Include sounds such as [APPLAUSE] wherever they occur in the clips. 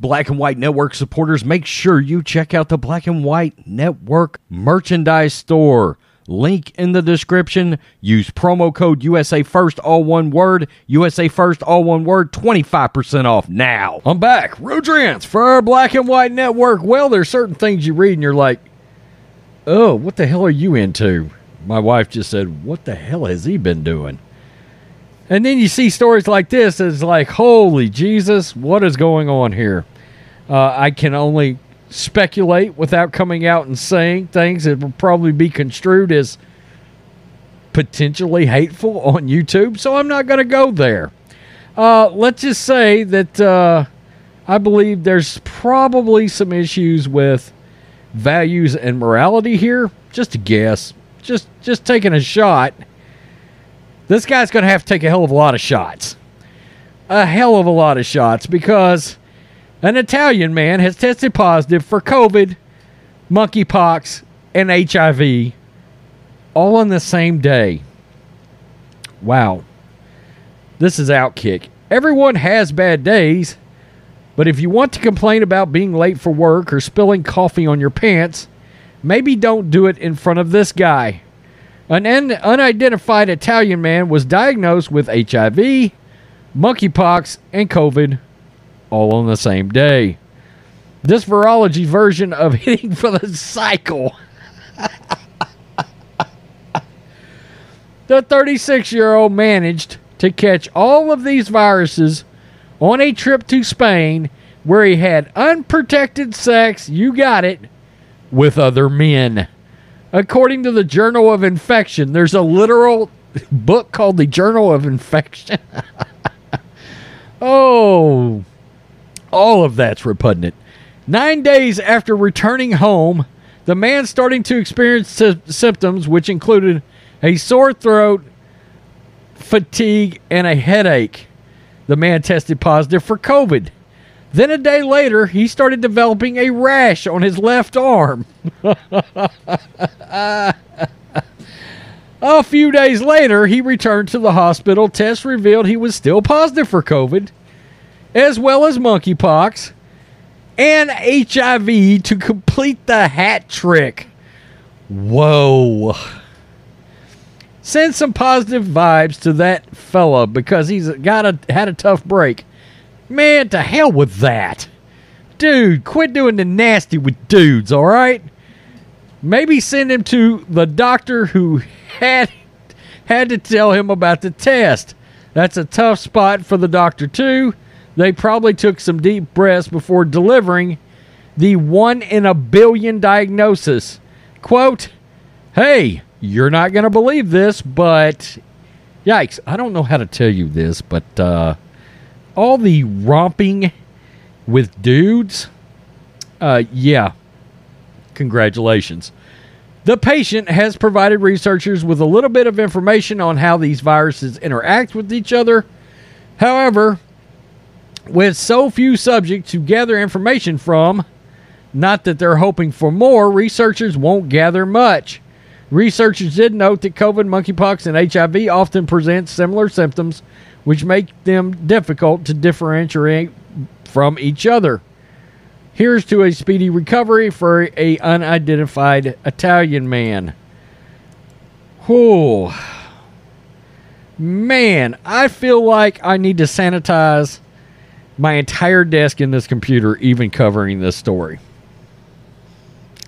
Black and White Network supporters, make sure you check out the Black and White Network merchandise store. Link in the description. Use promo code USA First, all one word. USA First, all one word. 25% off now. I'm back. Rodrance for Black and White Network. Well, there's certain things you read and you're like, oh, what the hell are you into? My wife just said, what the hell has he been doing? And then you see stories like this. It's like, holy Jesus, what is going on here? Uh, I can only speculate without coming out and saying things that will probably be construed as potentially hateful on YouTube. So I'm not going to go there. Uh, let's just say that uh, I believe there's probably some issues with values and morality here. Just a guess. Just just taking a shot. This guy's going to have to take a hell of a lot of shots. A hell of a lot of shots because an Italian man has tested positive for COVID, monkeypox, and HIV all on the same day. Wow. This is Outkick. Everyone has bad days, but if you want to complain about being late for work or spilling coffee on your pants, maybe don't do it in front of this guy. An un- unidentified Italian man was diagnosed with HIV, monkeypox, and COVID all on the same day. This virology version of [LAUGHS] hitting for the cycle. the 36 year old managed to catch all of these viruses on a trip to Spain where he had unprotected sex, you got it, with other men. According to the Journal of Infection, there's a literal [LAUGHS] book called the Journal of Infection. [LAUGHS] oh, all of that's repugnant. Nine days after returning home, the man starting to experience sy- symptoms, which included a sore throat, fatigue, and a headache. The man tested positive for COVID. Then a day later, he started developing a rash on his left arm. [LAUGHS] a few days later, he returned to the hospital. Tests revealed he was still positive for COVID, as well as monkeypox and HIV to complete the hat trick. Whoa. Send some positive vibes to that fella because he's got a had a tough break. Man, to hell with that. Dude, quit doing the nasty with dudes, all right? Maybe send him to the doctor who had had to tell him about the test. That's a tough spot for the doctor too. They probably took some deep breaths before delivering the one in a billion diagnosis. Quote, Hey, you're not going to believe this, but yikes. I don't know how to tell you this, but uh, all the romping with dudes, uh, yeah, congratulations. The patient has provided researchers with a little bit of information on how these viruses interact with each other. However, with so few subjects to gather information from, not that they're hoping for more, researchers won't gather much. Researchers did note that COVID, monkeypox, and HIV often present similar symptoms, which make them difficult to differentiate from each other. Here's to a speedy recovery for a unidentified Italian man. Whew. Man, I feel like I need to sanitize my entire desk in this computer, even covering this story.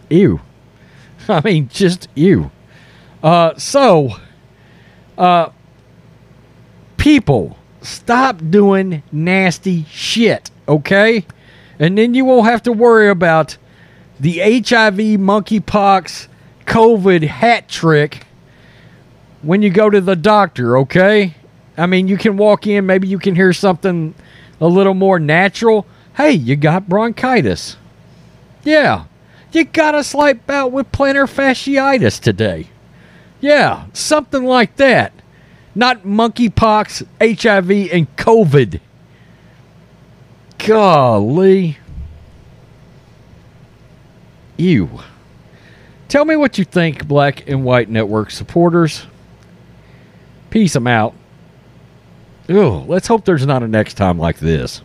Ew. [LAUGHS] I mean, just ew. Uh, so, uh, people, stop doing nasty shit, okay? And then you won't have to worry about the HIV, monkeypox, COVID hat trick when you go to the doctor, okay? I mean, you can walk in, maybe you can hear something a little more natural. Hey, you got bronchitis. Yeah, you got a slight bout with plantar fasciitis today. Yeah, something like that. Not monkeypox, HIV, and COVID. Golly. Ew. Tell me what you think, Black and White Network supporters. Peace, I'm out. Ugh, let's hope there's not a next time like this.